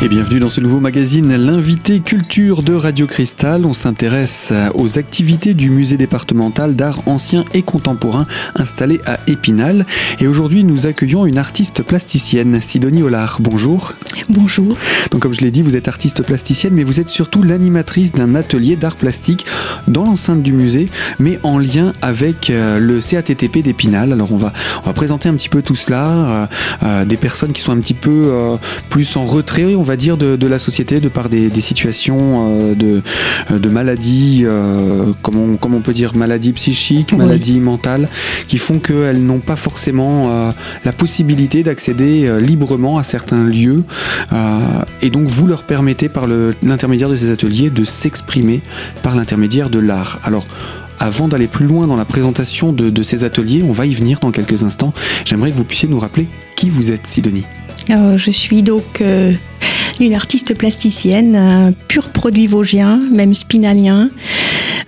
Et bienvenue dans ce nouveau magazine, l'invité culture de Radio Cristal. On s'intéresse aux activités du musée départemental d'art ancien et contemporain installé à Épinal. Et aujourd'hui, nous accueillons une artiste plasticienne, Sidonie Hollard. Bonjour. Bonjour. Donc, comme je l'ai dit, vous êtes artiste plasticienne, mais vous êtes surtout l'animatrice d'un atelier d'art plastique dans l'enceinte du musée, mais en lien avec euh, le CATTP d'Épinal. Alors, on va, on va présenter un petit peu tout cela, euh, euh, des personnes qui sont un petit peu plus en retrait, on va dire, de, la société de par des, situations de, de maladies, comment, on, on peut dire, maladies psychiques, maladies mentales, qui font qu'elles n'ont pas forcément la possibilité d'accéder librement à certains lieux. et donc, vous leur permettez, par l'intermédiaire de ces ateliers, de s'exprimer par l'intermédiaire de l'art. Alors, avant d'aller plus loin dans la présentation de, ces ateliers, on va y venir dans quelques instants. J'aimerais que vous puissiez nous rappeler qui vous êtes, Sidonie. je suis donc euh, une artiste plasticienne, un pur produit vosgien, même spinalien.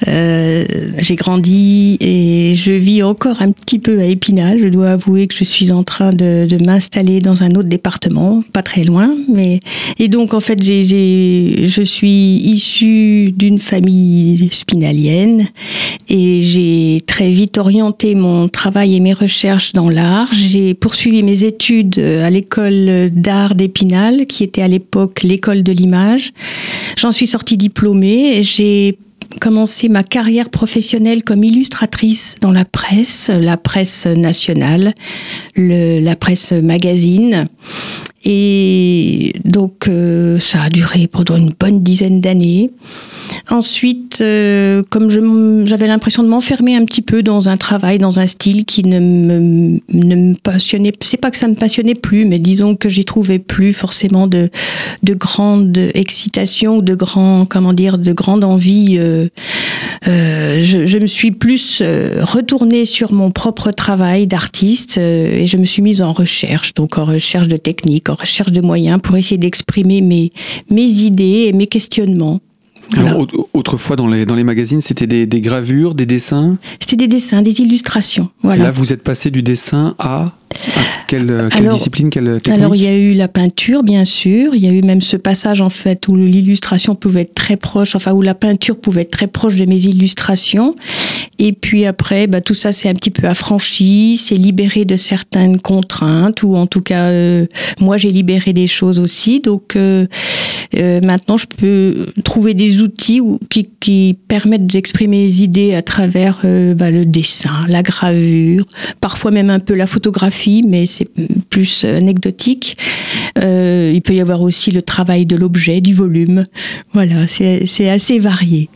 Euh, j'ai grandi et je vis encore un petit peu à Épinal. Je dois avouer que je suis en train de, m'installer dans un autre département, pas très loin. Mais et donc en fait, je suis issue d'une famille spinalienne et j'ai très vite orienté mon travail et mes recherches dans l'art. J'ai poursuivi mes études à l'école d'art d'Épinal, qui était à l'époque l'école de l'image. J'en suis sortie diplômée. J'ai commencé ma carrière professionnelle comme illustratrice dans la presse, la presse nationale, la presse magazine. Et donc euh, ça a duré pendant une bonne dizaine d'années. Ensuite, euh, comme j'avais l'impression de m'enfermer un petit peu dans un travail, dans un style qui ne me, ne me passionnait, c'est pas que ça me passionnait plus, mais disons que j'y trouvais plus forcément de, de grande excitation ou de grand, comment dire, de grande envie. Euh, je, je, me suis plus retournée sur mon propre travail d'artiste et je me suis mise en recherche, donc en recherche de techniques, en recherche de moyens pour essayer d'exprimer mes, mes idées et mes questionnements. Alors, autrefois, dans les, dans les magazines, c'était des, des, gravures, des dessins? C'était des dessins, des illustrations. Voilà. là, vous êtes passé du dessin à quelle, euh, discipline, quelle technique Alors il y a eu la peinture, bien sûr. Il y a eu même ce passage en fait où l'illustration pouvait être très proche, enfin où la peinture pouvait être très proche de mes illustrations. Et puis après, bah, tout ça s'est un petit peu affranchi, c'est libéré de certaines contraintes, ou en tout cas, euh, moi j'ai libéré des choses aussi. Donc euh, maintenant, je peux trouver des outils qui, qui permettent d'exprimer les idées à travers bah, le dessin, la gravure, parfois même un peu la photographie mais c'est plus anecdotique. Euh, il peut y avoir aussi le travail de l'objet, du volume. Voilà, c'est assez varié.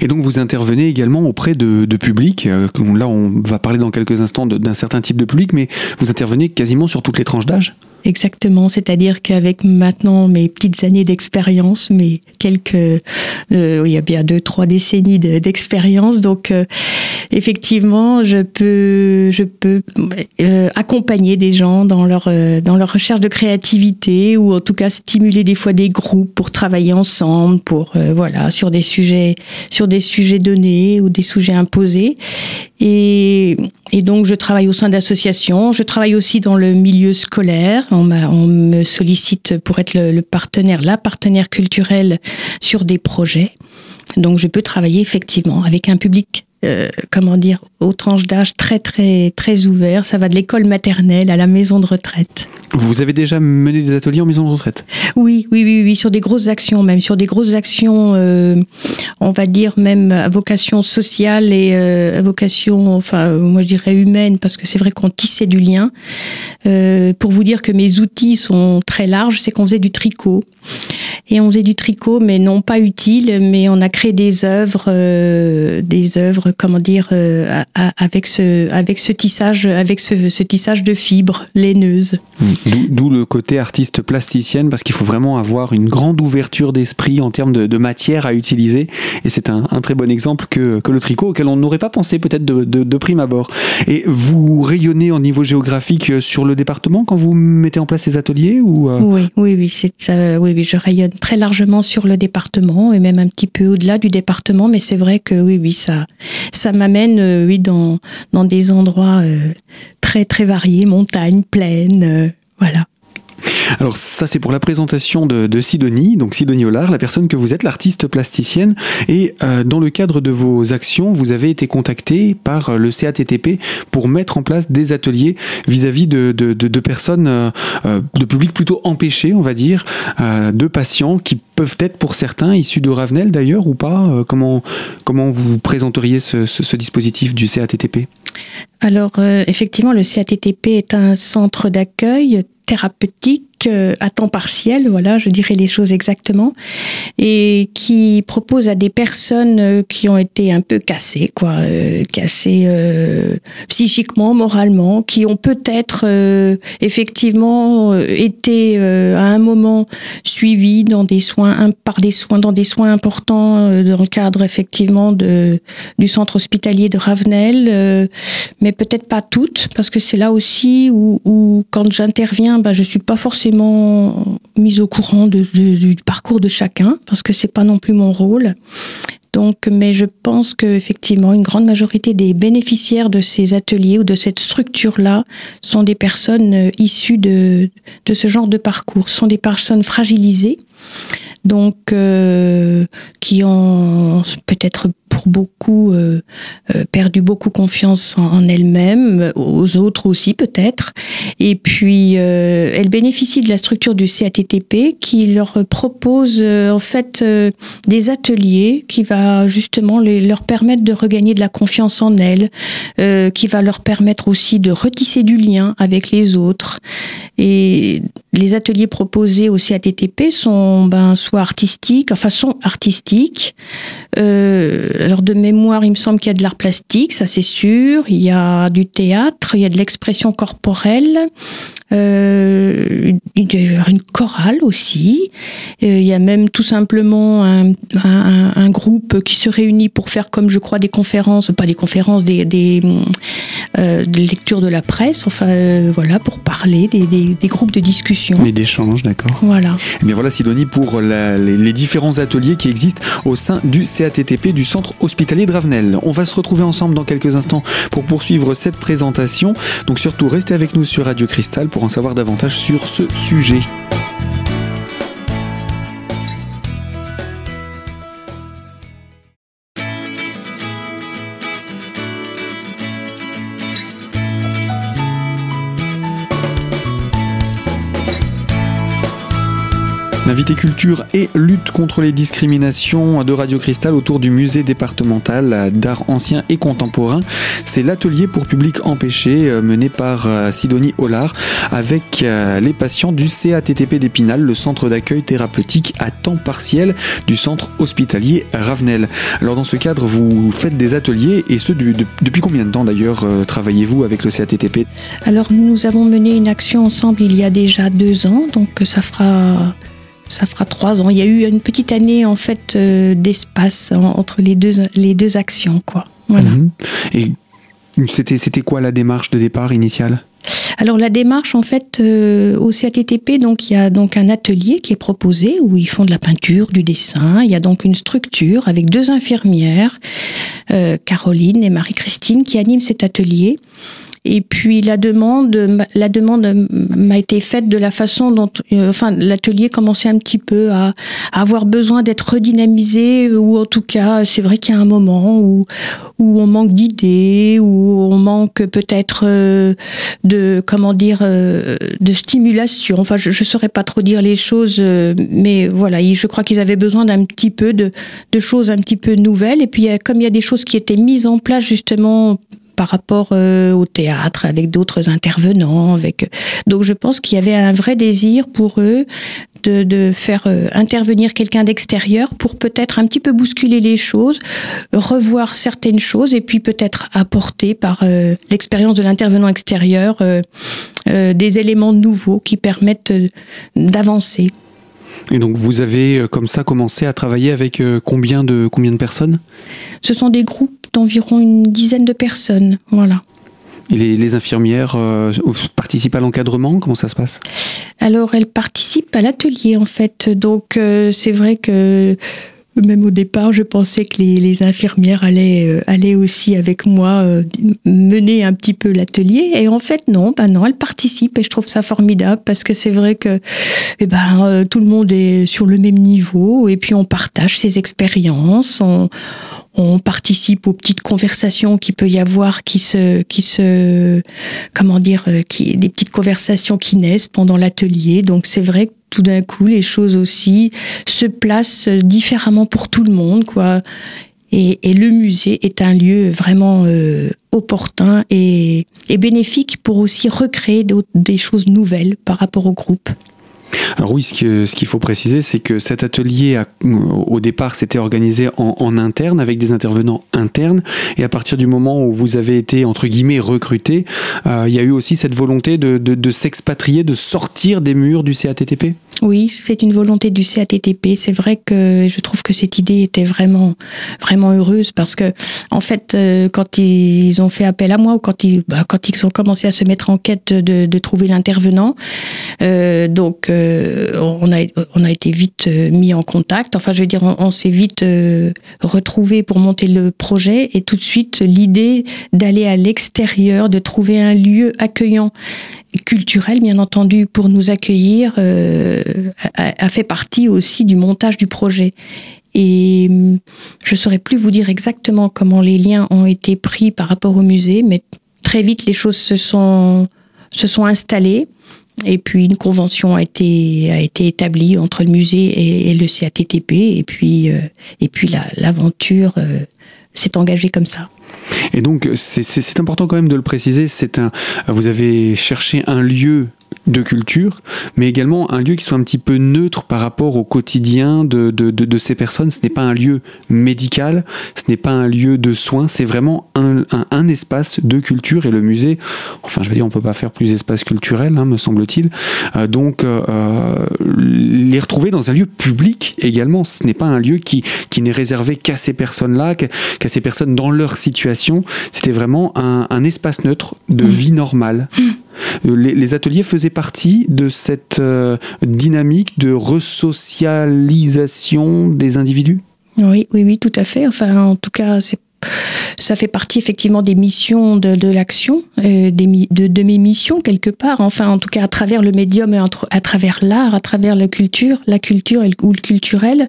Et donc vous intervenez également auprès de, de publics. Euh, là, on va parler dans quelques instants d'un certain type de public, mais vous intervenez quasiment sur toutes les tranches d'âge? Exactement, c'est-à-dire qu'avec maintenant mes petites années d'expérience, mais quelques, euh, il y a bien deux, trois décennies d'expérience, donc euh, effectivement, je peux, je peux euh, accompagner des gens dans leur dans leur recherche de créativité ou en tout cas stimuler des fois des groupes pour travailler ensemble, pour voilà sur des sujets sur des sujets donnés ou des sujets imposés. Et, et donc je travaille au sein d'associations, je travaille aussi dans le milieu scolaire on, me sollicite pour être le, partenaire, la partenaire culturelle sur des projets. Donc je peux travailler effectivement avec un public euh, comment dire, aux tranches d'âge très très très ouvert. Ça va de l'école maternelle à la maison de retraite. Vous avez déjà mené des ateliers en maison de retraite? Oui, oui, oui, oui, sur des grosses actions, même sur des grosses actions, euh, on va dire même à vocation sociale et euh, à vocation, enfin, moi je dirais humaine, parce que c'est vrai qu'on tissait du lien. Euh, pour vous dire que mes outils sont très larges, c'est qu'on faisait du tricot. Et on faisait du tricot, mais non pas utile, mais on a créé des œuvres, des œuvres, comment dire, avec ce, avec ce tissage, avec ce, ce tissage de fibres laineuses. D'où le côté artiste plasticienne, parce qu'il faut vraiment avoir une grande ouverture d'esprit en termes de, matière à utiliser. Et c'est un, très bon exemple que, le tricot, auquel on n'aurait pas pensé peut-être de, prime abord. Et vous rayonnez en niveau géographique sur le département quand vous mettez en place ces ateliers ou euh? Oui, oui, oui, c'est, oui, oui, je rayonne très largement sur le département et même un petit peu au-delà du département. Mais c'est vrai que oui, oui, ça, ça m'amène, euh, oui, dans, des endroits euh, très, très variés, montagnes, plaines. Voilà. Alors ça c'est pour la présentation de, Sidonie, donc Sidonie Ollard, la personne que vous êtes, l'artiste plasticienne. Et euh, dans le cadre de vos actions, vous avez été contacté par le CATTP pour mettre en place des ateliers vis-à-vis de, personnes, euh, euh, de public plutôt empêché, on va dire, de patients qui peuvent être pour certains issus de Ravenel d'ailleurs ou pas. comment, vous présenteriez ce dispositif du CATTP alors, effectivement, le CATTP est un centre d'accueil thérapeutique à temps partiel, voilà, je dirais les choses exactement, et qui propose à des personnes euh, qui ont été un peu cassées, quoi, euh, cassées psychiquement, moralement, qui ont peut-être effectivement été à un moment suivis dans des soins, par des soins, dans des soins importants dans le cadre effectivement de du centre hospitalier de Ravenel, mais peut-être pas toutes, parce que c'est là aussi où, où quand j'interviens, ben, je suis pas forcément mise au courant du parcours de chacun, parce que c'est pas non plus mon rôle. Donc, mais je pense qu'effectivement, une grande majorité des bénéficiaires de ces ateliers ou de cette structure-là sont des personnes euh, issues de, de ce genre de parcours, sont des personnes fragilisées, donc euh, qui ont peut-être pour beaucoup euh, euh, perdu beaucoup confiance en, elles-mêmes, aux autres aussi peut-être. Et puis euh, elles bénéficient de la structure du CATTP qui leur propose en fait des ateliers qui va justement les, leur permettre de regagner de la confiance en elles, qui va leur permettre aussi de retisser du lien avec les autres. Et les ateliers proposés au CATTP sont ben, soit artistiques, enfin sont artistiques. Euh, alors de mémoire, il me semble qu'il y a de l'art plastique, ça c'est sûr. Il y a du théâtre, il y a de l'expression corporelle. Euh, il y avoir une chorale aussi. Euh, il y a même tout simplement un, un, un, groupe qui se réunit pour faire, comme je crois, des conférences, pas des conférences, des, des, euh, des lectures de la presse, enfin voilà, pour parler, des, des, des groupes de discussion. Mais d'échanges, d'accord. Voilà. Et eh bien voilà, Sidonie, pour la, les, les, différents ateliers qui existent au sein du CATTP du Centre hospitalier de. On va se retrouver ensemble dans quelques instants pour poursuivre cette présentation. Donc surtout, restez avec nous sur Radio Cristal pour en savoir davantage sur ce sujet. Invité culture et lutte contre les discriminations de Radio Cristal autour du musée départemental d'art ancien et contemporain. C'est l'atelier pour public empêché euh, mené par euh, Sidonie Hollard avec euh, les patients du CATTP d'Épinal, le centre d'accueil thérapeutique à temps partiel du centre hospitalier Ravenel. Alors dans ce cadre, vous faites des ateliers et ce depuis combien de temps d'ailleurs travaillez-vous avec le CATTP Alors nous avons mené une action ensemble il y a déjà deux ans, donc ça fera ça fera trois ans. Il y a eu une petite année en fait euh, d'espace entre les deux les deux actions quoi. Voilà. Mhm. Et c'était c'était quoi la démarche de départ initiale? Alors la démarche en fait euh, au CATTP donc il y a donc un atelier qui est proposé où ils font de la peinture, du dessin. Il y a donc une structure avec deux infirmières, euh, Caroline et Marie-Christine, qui animent cet atelier. Et puis la demande, la demande m'a été faite de la façon dont, euh, enfin, l'atelier commençait un petit peu à, avoir besoin d'être redynamisé, ou en tout cas, c'est vrai qu'il y a un moment où, où on manque d'idées, où on manque peut-être euh, de, comment dire, euh, de stimulation. Enfin, je ne saurais pas trop dire les choses, mais voilà, je crois qu'ils avaient besoin d'un petit peu de, de choses un petit peu nouvelles. Et puis, comme il y a des choses qui étaient mises en place justement par rapport euh, au théâtre avec d'autres intervenants. Avec donc je pense qu'il y avait un vrai désir pour eux de, de faire euh, intervenir quelqu'un d'extérieur pour peut-être un petit peu bousculer les choses, revoir certaines choses et puis peut-être apporter par euh, l'expérience de l'intervenant extérieur des éléments nouveaux qui permettent d'avancer. Et donc vous avez comme ça commencé à travailler avec combien de combien de personnes? Ce sont des groupes d'environ une dizaine de personnes. Voilà. Et les, infirmières euh, participent à l'encadrement? Comment ça se passe? Alors, elles participent à l'atelier, en fait. Donc, euh, c'est vrai que Même au départ, je pensais que les, infirmières allaient, euh, allaient aussi avec moi euh, mener un petit peu l'atelier. Et en fait, non, ben non, elles participent et je trouve ça formidable parce que c'est vrai que eh ben, euh, tout le monde est sur le même niveau et puis on partage ses expériences, on, on participe aux petites conversations qui peut y avoir, qui se, qui se, comment dire, qui, des petites conversations qui naissent pendant l'atelier. Donc c'est vrai que tout d'un coup, les choses aussi se placent différemment pour tout le monde, quoi. Et, le musée est un lieu vraiment euh, opportun et, bénéfique pour aussi recréer des choses nouvelles par rapport au groupe. Alors oui, ce qu'il faut préciser, c'est que cet atelier, au départ, s'était organisé en, interne, avec des intervenants internes, et à partir du moment où vous avez été, entre guillemets, recruté, euh, il y a eu aussi cette volonté de, s'expatrier, de sortir des murs du CATTP oui, c'est une volonté du CATTP. C'est vrai que je trouve que cette idée était vraiment, vraiment heureuse parce que, en fait, euh, quand ils ont fait appel à moi ou quand ils, bah, quand ils ont commencé à se mettre en quête de, trouver l'intervenant, euh, donc on a, été vite mis en contact. Enfin, je veux dire, on, s'est vite retrouvé pour monter le projet et tout de suite l'idée d'aller à l'extérieur, de trouver un lieu accueillant culturel, bien entendu, pour nous accueillir, euh, a, fait partie aussi du montage du projet. Et hum, je ne saurais plus vous dire exactement comment les liens ont été pris par rapport au musée, mais très vite les choses se sont installées. Et puis une convention a été, a été établie entre le musée et, le CATTP. Et puis, euh, et puis l'aventure euh, s'est engagée comme ça. Et donc, c'est important quand même de le préciser, c'est un, vous avez cherché un lieu de culture, mais également un lieu qui soit un petit peu neutre par rapport au quotidien de, de, de, ces personnes. Ce n'est pas un lieu médical, ce n'est pas un lieu de soins, c'est vraiment un, un, espace de culture et le musée, enfin je veux dire, on peut pas faire plus espace culturel, hein, me semble-t-il. Euh, donc euh, les retrouver dans un lieu public également, ce n'est pas un lieu qui, qui n'est réservé qu'à ces personnes-là, qu'à ces personnes dans leur situation, c'était vraiment un, un espace neutre de mmh. vie normale. Mmh. Euh, les, ateliers faisaient partie de cette euh, dynamique de resocialisation des individus? Oui, oui, oui, tout à fait. Enfin, en tout cas, ça fait partie effectivement des missions de, l'action, euh, de, mes missions quelque part. Enfin, en tout cas, à travers le médium à travers l'art, à travers la culture, la culture ou le culturel.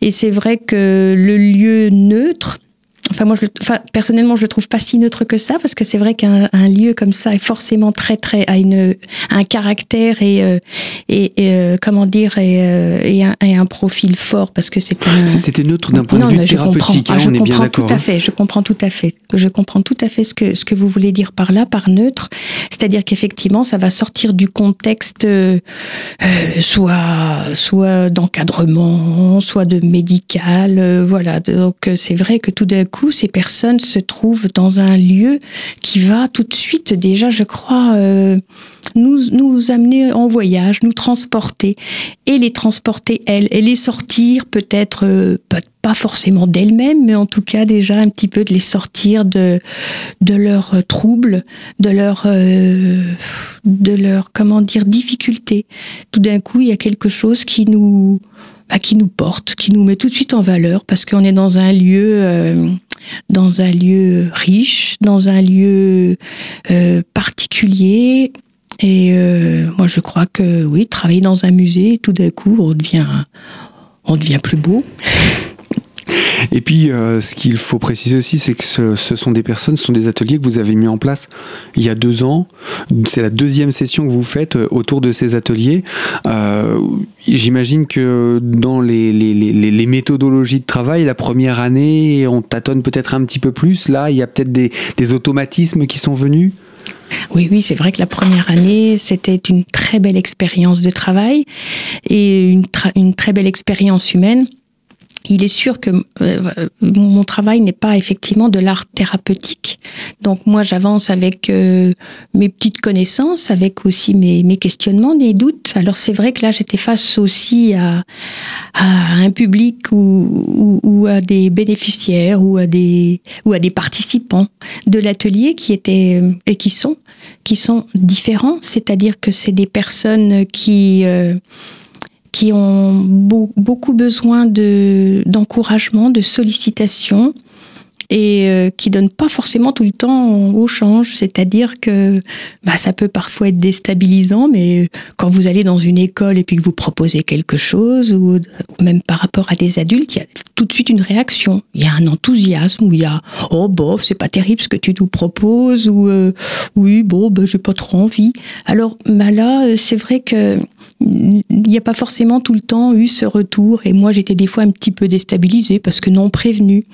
Et c'est vrai que le lieu neutre, Enfin, moi, je, enfin, personnellement, je le trouve pas si neutre que ça, parce que c'est vrai qu'un lieu comme ça est forcément très, très, a une, un caractère et, euh, et, euh, comment dire, et, euh, et, un, et, un, profil fort, parce que c'est C'était neutre d'un point de vue thérapeutique, hein, ah, on est bien d'accord. Tout à hein. fait, je comprends tout à fait. Je comprends tout à fait ce que, ce que vous voulez dire par là, par neutre. C'est-à-dire qu'effectivement, ça va sortir du contexte, soit, soit d'encadrement, soit de médical, voilà. Donc, c'est vrai que tout d'un ces personnes se trouvent dans un lieu qui va tout de suite déjà, je crois, euh, nous, nous amener en voyage, nous transporter et les transporter elles et les sortir peut-être euh, pas forcément d'elles-mêmes, mais en tout cas déjà un petit peu de les sortir de de leurs troubles, de leurs euh, leur comment dire difficultés. Tout d'un coup, il y a quelque chose qui nous qui nous porte, qui nous met tout de suite en valeur parce qu'on est dans un lieu, euh, dans un lieu riche, dans un lieu euh, particulier. Et euh, moi, je crois que oui, travailler dans un musée, tout d'un coup, on devient, on devient plus beau. Et puis, euh, ce qu'il faut préciser aussi, c'est que ce, sont des personnes, ce sont des ateliers que vous avez mis en place il y a deux ans. C'est la deuxième session que vous faites euh, autour de ces ateliers. Euh, J'imagine que dans les, méthodologies de travail, la première année, on tâtonne peut-être un petit peu plus. Là, il y a peut-être des, automatismes qui sont venus. Oui, oui, c'est vrai que la première année, c'était une très belle expérience de travail et une très belle expérience humaine il est sûr que euh, mon travail n'est pas effectivement de l'art thérapeutique. Donc moi, j'avance avec euh, mes petites connaissances, avec aussi mes, questionnements, mes doutes. Alors c'est vrai que là, j'étais face aussi à, un public ou, ou, à des bénéficiaires ou à des ou à des participants de l'atelier qui étaient euh, et qui sont qui sont différents. C'est-à-dire que c'est des personnes qui qui ont beaucoup besoin d'encouragement, de sollicitation et euh, qui donne pas forcément tout le temps au change. C'est-à-dire que bah, ça peut parfois être déstabilisant, mais quand vous allez dans une école et puis que vous proposez quelque chose, ou, même par rapport à des adultes, il y a tout de suite une réaction. Il y a un enthousiasme où il y a oh bof, c'est pas terrible ce que tu nous proposes ou euh, oui bon ben j'ai pas trop envie. Alors bah là c'est vrai que il n'y a pas forcément tout le temps eu ce retour et moi j'étais des fois un petit peu déstabilisée parce que non prévenue.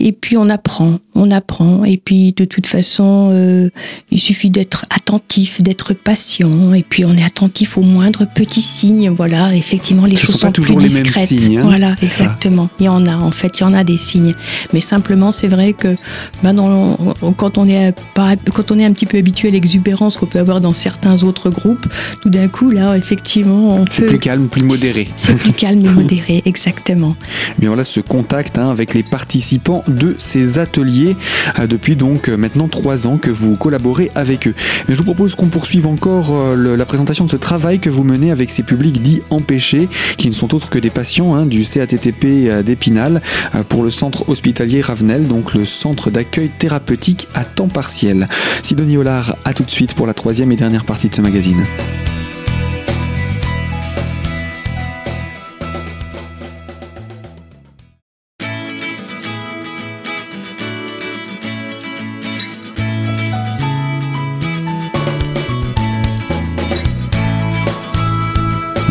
Et puis on apprend, on apprend. Et puis de toute façon, euh, il suffit d'être attentif, d'être patient. Et puis on est attentif aux moindres petits signes. Voilà, effectivement, les choses sont, plus discrètes. Signes, hein. voilà, exactement. Il y en a, en fait, il y en a des signes. Mais simplement, c'est vrai que ben dans, quand on est quand on est un petit peu habitué à l'exubérance qu'on peut avoir dans certains autres groupes, tout d'un coup, là, effectivement, C'est plus calme, plus modéré. C'est plus calme et modéré, exactement. Mais voilà, ce contact hein, avec les participants de ces ateliers euh, depuis donc euh, maintenant trois ans que vous collaborez avec eux. Mais je vous propose qu'on poursuive encore euh, la présentation de ce travail que vous menez avec ces publics dits empêchés, qui ne sont autres que des patients hein, du CATTP d'Épinal pour le centre hospitalier Ravenel, donc le centre d'accueil thérapeutique à temps partiel. Sidonie Hollard, à tout de suite pour la troisième et dernière partie de ce magazine.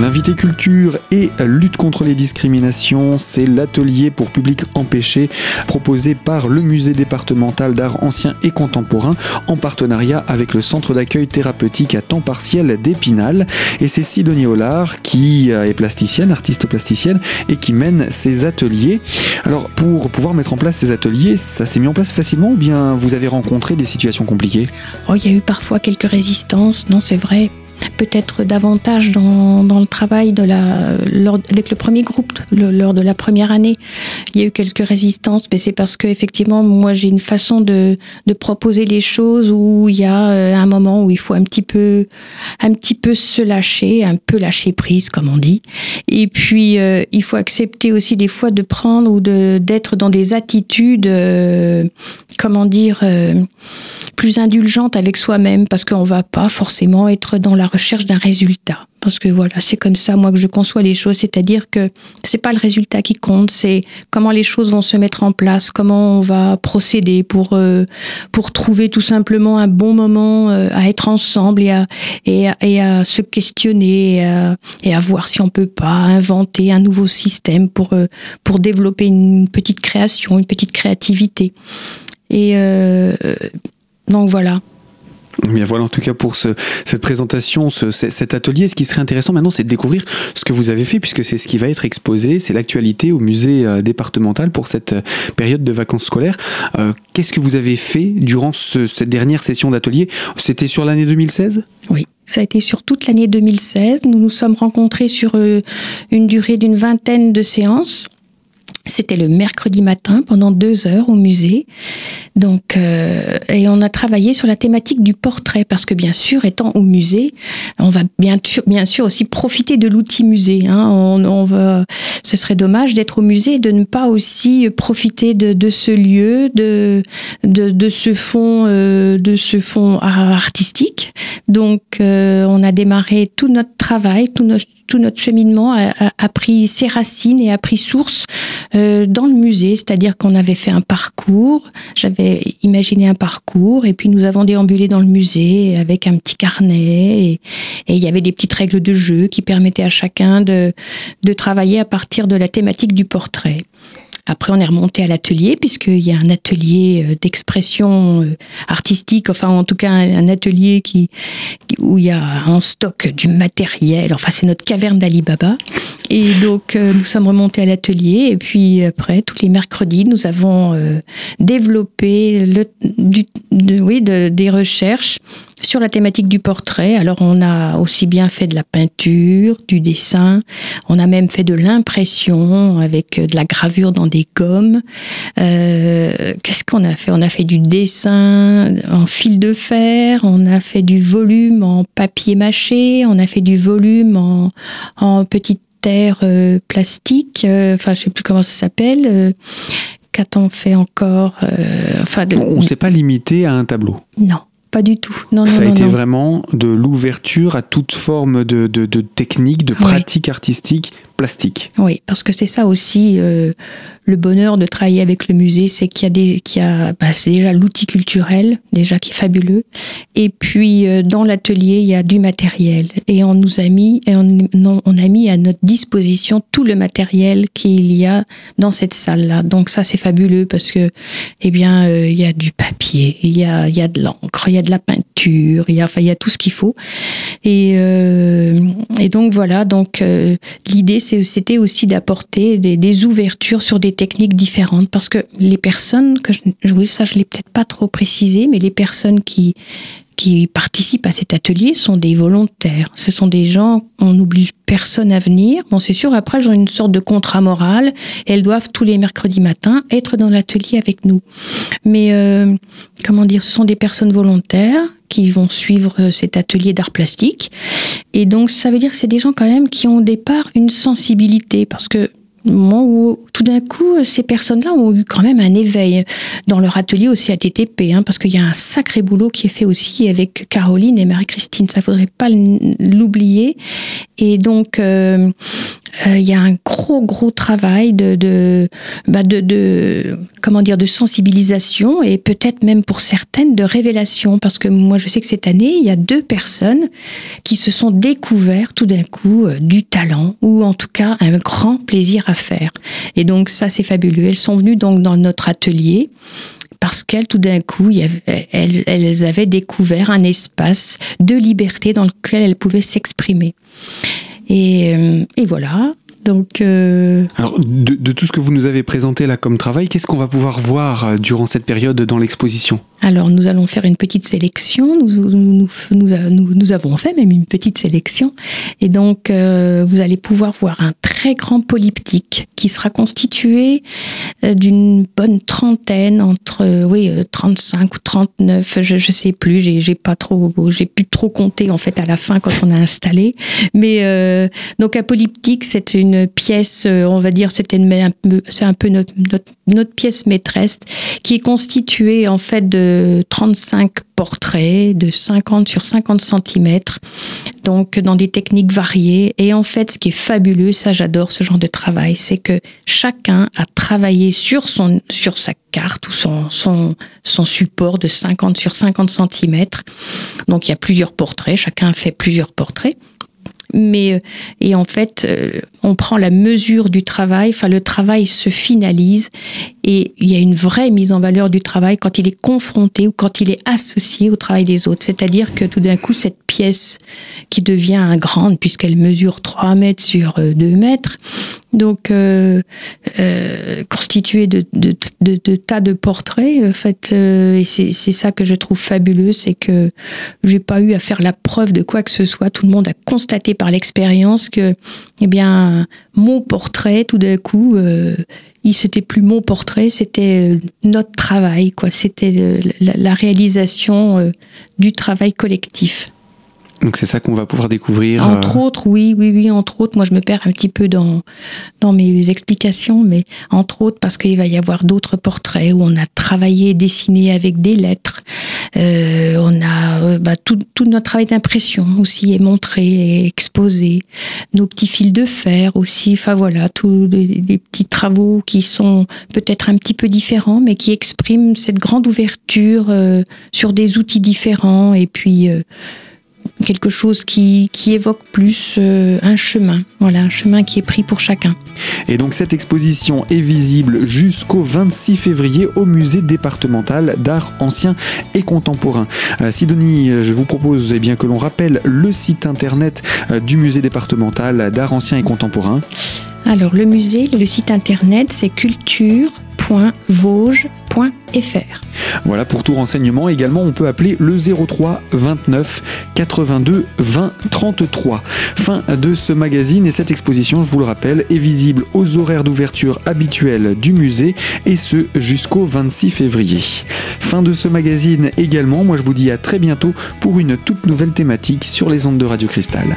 L'invité culture et lutte contre les discriminations, c'est l'atelier pour public empêché proposé par le musée départemental d'art ancien et contemporain en partenariat avec le centre d'accueil thérapeutique à temps partiel d'Épinal. Et c'est Sidonie Hollard qui est plasticienne, artiste plasticienne et qui mène ces ateliers. Alors pour pouvoir mettre en place ces ateliers, ça s'est mis en place facilement ou bien vous avez rencontré des situations compliquées? Oh, il y a eu parfois quelques résistances, non c'est vrai, peut-être davantage dans, dans, le travail de la, avec le premier groupe lors de la première année. Il y a eu quelques résistances, mais c'est parce que effectivement, moi, j'ai une façon de, de, proposer les choses où il y a euh, un moment où il faut un petit peu, un petit peu se lâcher, un peu lâcher prise, comme on dit. Et puis, euh, il faut accepter aussi des fois de prendre ou d'être dans des attitudes, euh, comment dire, plus indulgentes avec soi-même, parce qu'on va pas forcément être dans la recherche d'un résultat. Parce que voilà, c'est comme ça, moi, que je conçois les choses. C'est-à-dire que c'est pas le résultat qui compte, c'est comment les choses vont se mettre en place, comment on va procéder pour, euh, pour trouver tout simplement un bon moment euh, à être ensemble et à, et à, se questionner et à, et à, voir si on peut pas inventer un nouveau système pour, euh, pour développer une petite création, une petite créativité. Et donc voilà. Bien voilà en tout cas pour ce, cette présentation, ce, cet atelier. Ce qui serait intéressant maintenant, c'est de découvrir ce que vous avez fait, puisque c'est ce qui va être exposé, c'est l'actualité au musée euh, départemental pour cette euh, période de vacances scolaires. Euh, Qu'est-ce que vous avez fait durant ce, cette dernière session d'atelier? C'était sur l'année 2016 Oui. Ça a été sur toute l'année 2016. Nous nous sommes rencontrés sur euh, une durée d'une vingtaine de séances. C'était le mercredi matin pendant deux heures au musée. Donc, euh, et on a travaillé sur la thématique du portrait parce que bien sûr, étant au musée, on va bien sûr, bien sûr aussi profiter de l'outil musée. Hein. On, va, ce serait dommage d'être au musée et de ne pas aussi profiter de, de ce lieu, de, de, de ce fond, euh, de ce fond artistique. Donc, euh, on a démarré tout notre travail, tout notre tout notre cheminement a, pris ses racines et a pris source euh, dans le musée, c'est-à-dire qu'on avait fait un parcours, j'avais imaginé un parcours, et puis nous avons déambulé dans le musée avec un petit carnet, et, il y avait des petites règles de jeu qui permettaient à chacun de travailler à partir de la thématique du portrait. Après, on est remonté à l'atelier, puisqu'il y a un atelier euh, d'expression euh, artistique, enfin, en tout cas, un atelier qui, où il y a en stock du matériel. Enfin, c'est notre caverne d'Alibaba. Et donc, euh, nous sommes remontés à l'atelier. Et puis, après, tous les mercredis, nous avons développé le, du, oui, de, des recherches sur la thématique du portrait. Alors on a aussi bien fait de la peinture, du dessin, on a même fait de l'impression avec de la gravure dans des gommes. Euh, Qu'est-ce qu'on a fait? On a fait du dessin en fil de fer, on a fait du volume en papier mâché, on a fait du volume en, en petites terre plastique, enfin je sais plus comment ça s'appelle. Qu'a-t-on fait encore? Enfin, On ne s'est pas limité à un tableau. Non. Pas du tout. Non, ça a été vraiment de l'ouverture à toute forme de, de, de technique, de pratique artistique plastique. Oui, parce que c'est ça aussi euh, le bonheur de travailler avec le musée, c'est qu'il y a bah, déjà l'outil culturel déjà qui est fabuleux, et puis euh, dans l'atelier il y a du matériel et on nous a mis on, a mis à notre disposition tout le matériel qu'il y a dans cette salle là. Donc ça c'est fabuleux parce que eh bien euh, il y a du papier, il y a de l'encre, il y a de la peinture, il y a enfin il y a tout ce qu'il faut et et donc voilà donc l'idée c'était aussi d'apporter des, ouvertures sur des techniques différentes parce que les personnes que je, oui, ça je l'ai peut-être pas trop précisé, mais les personnes qui qui participent à cet atelier sont des volontaires. Ce sont des gens, on n'oblige personne à venir. Bon, c'est sûr, après, elles ont une sorte de contrat moral. elles doivent tous les mercredis matins être dans l'atelier avec nous. Mais, euh, comment dire, ce sont des personnes volontaires qui vont suivre euh, cet atelier d'art plastique. Et donc, ça veut dire que c'est des gens quand même qui ont au départ une sensibilité, parce que moment où tout d'un coup, ces personnes-là ont eu quand même un éveil dans leur atelier aussi à TTP, hein, parce qu'il y a un sacré boulot qui est fait aussi avec Caroline et Marie-Christine. Ça faudrait pas l'oublier. Et donc, euh, euh, il y a un gros gros travail de de, bah de, de comment dire de sensibilisation et peut-être même pour certaines de révélation parce que moi je sais que cette année il y a deux personnes qui se sont découvertes tout d'un coup euh, du talent ou en tout cas un grand plaisir à faire et donc ça c'est fabuleux elles sont venues donc dans notre atelier parce qu'elles, tout d'un coup, elles, avaient découvert un espace de liberté dans lequel elles pouvaient s'exprimer. Et, euh, voilà. Donc, euh... Alors, de, de, tout ce que vous nous avez présenté là comme travail, qu'est-ce qu'on va pouvoir voir euh, durant cette période dans l'exposition? Alors nous allons faire une petite sélection, nous, nous, nous, nous avons fait même une petite sélection, et donc euh, vous allez pouvoir voir un très grand polyptyque qui sera constitué euh, d'une bonne trentaine, entre euh, oui 35 ou 39, je ne sais plus, j'ai, pas trop, j'ai pu trop compter en fait à la fin quand on a installé, mais donc un polyptyque c'est une pièce, on va dire c'était c'est un peu notre, notre, notre pièce maîtresse qui est constituée en fait de 35 portraits de 50 sur 50 cm, donc dans des techniques variées. Et en fait, ce qui est fabuleux, ça j'adore ce genre de travail, c'est que chacun a travaillé sur, son, sur sa carte ou son, son, support de 50 sur 50 cm. Donc il y a plusieurs portraits, chacun fait plusieurs portraits mais euh, et en fait, euh, on prend la mesure du travail. Enfin, le travail se finalise et il y a une vraie mise en valeur du travail quand il est confronté ou quand il est associé au travail des autres. C'est-à-dire que tout d'un coup, cette pièce qui devient grande puisqu'elle mesure 3 mètres sur 2 euh, mètres, donc euh, euh, constituée de, de, de, tas de portraits, en fait, euh, et c'est ça que je trouve fabuleux, c'est que j'ai pas eu à faire la preuve de quoi que ce soit. Tout le monde a constaté par l'expérience que, eh bien, mon portrait, tout d'un coup, euh, c'était plus mon portrait, c'était euh, notre travail, quoi. C'était la, la, réalisation euh, du travail collectif. Donc c'est ça qu'on va pouvoir découvrir. Entre autres, oui, oui, oui, entre autres. Moi, je me perds un petit peu dans dans mes explications, mais entre autres parce qu'il va y avoir d'autres portraits où on a travaillé, dessiné avec des lettres. Euh, on a euh, bah, tout, tout, notre travail d'impression aussi est montré, et exposé. Nos petits fils de fer aussi. Enfin voilà, tous des, petits travaux qui sont peut-être un petit peu différents, mais qui expriment cette grande ouverture euh, sur des outils différents et puis euh, quelque chose qui, qui évoque plus euh, un chemin, voilà, un chemin qui est pris pour chacun. Et donc cette exposition est visible jusqu'au 26 février au musée départemental d'art ancien et contemporain. Euh, Sidonie, je vous propose eh bien, que l'on rappelle le site internet euh, du musée départemental d'art ancien et contemporain. Alors le musée, le site internet, c'est Voilà pour tout renseignement. Également, on peut appeler le 03 29 82 20 33. Fin de ce magazine et cette exposition, je vous le rappelle, est visible aux horaires d'ouverture habituels du musée et ce jusqu'au 26 février. Fin de ce magazine également. Moi, je vous dis à très bientôt pour une toute nouvelle thématique sur les ondes de Radio Cristal.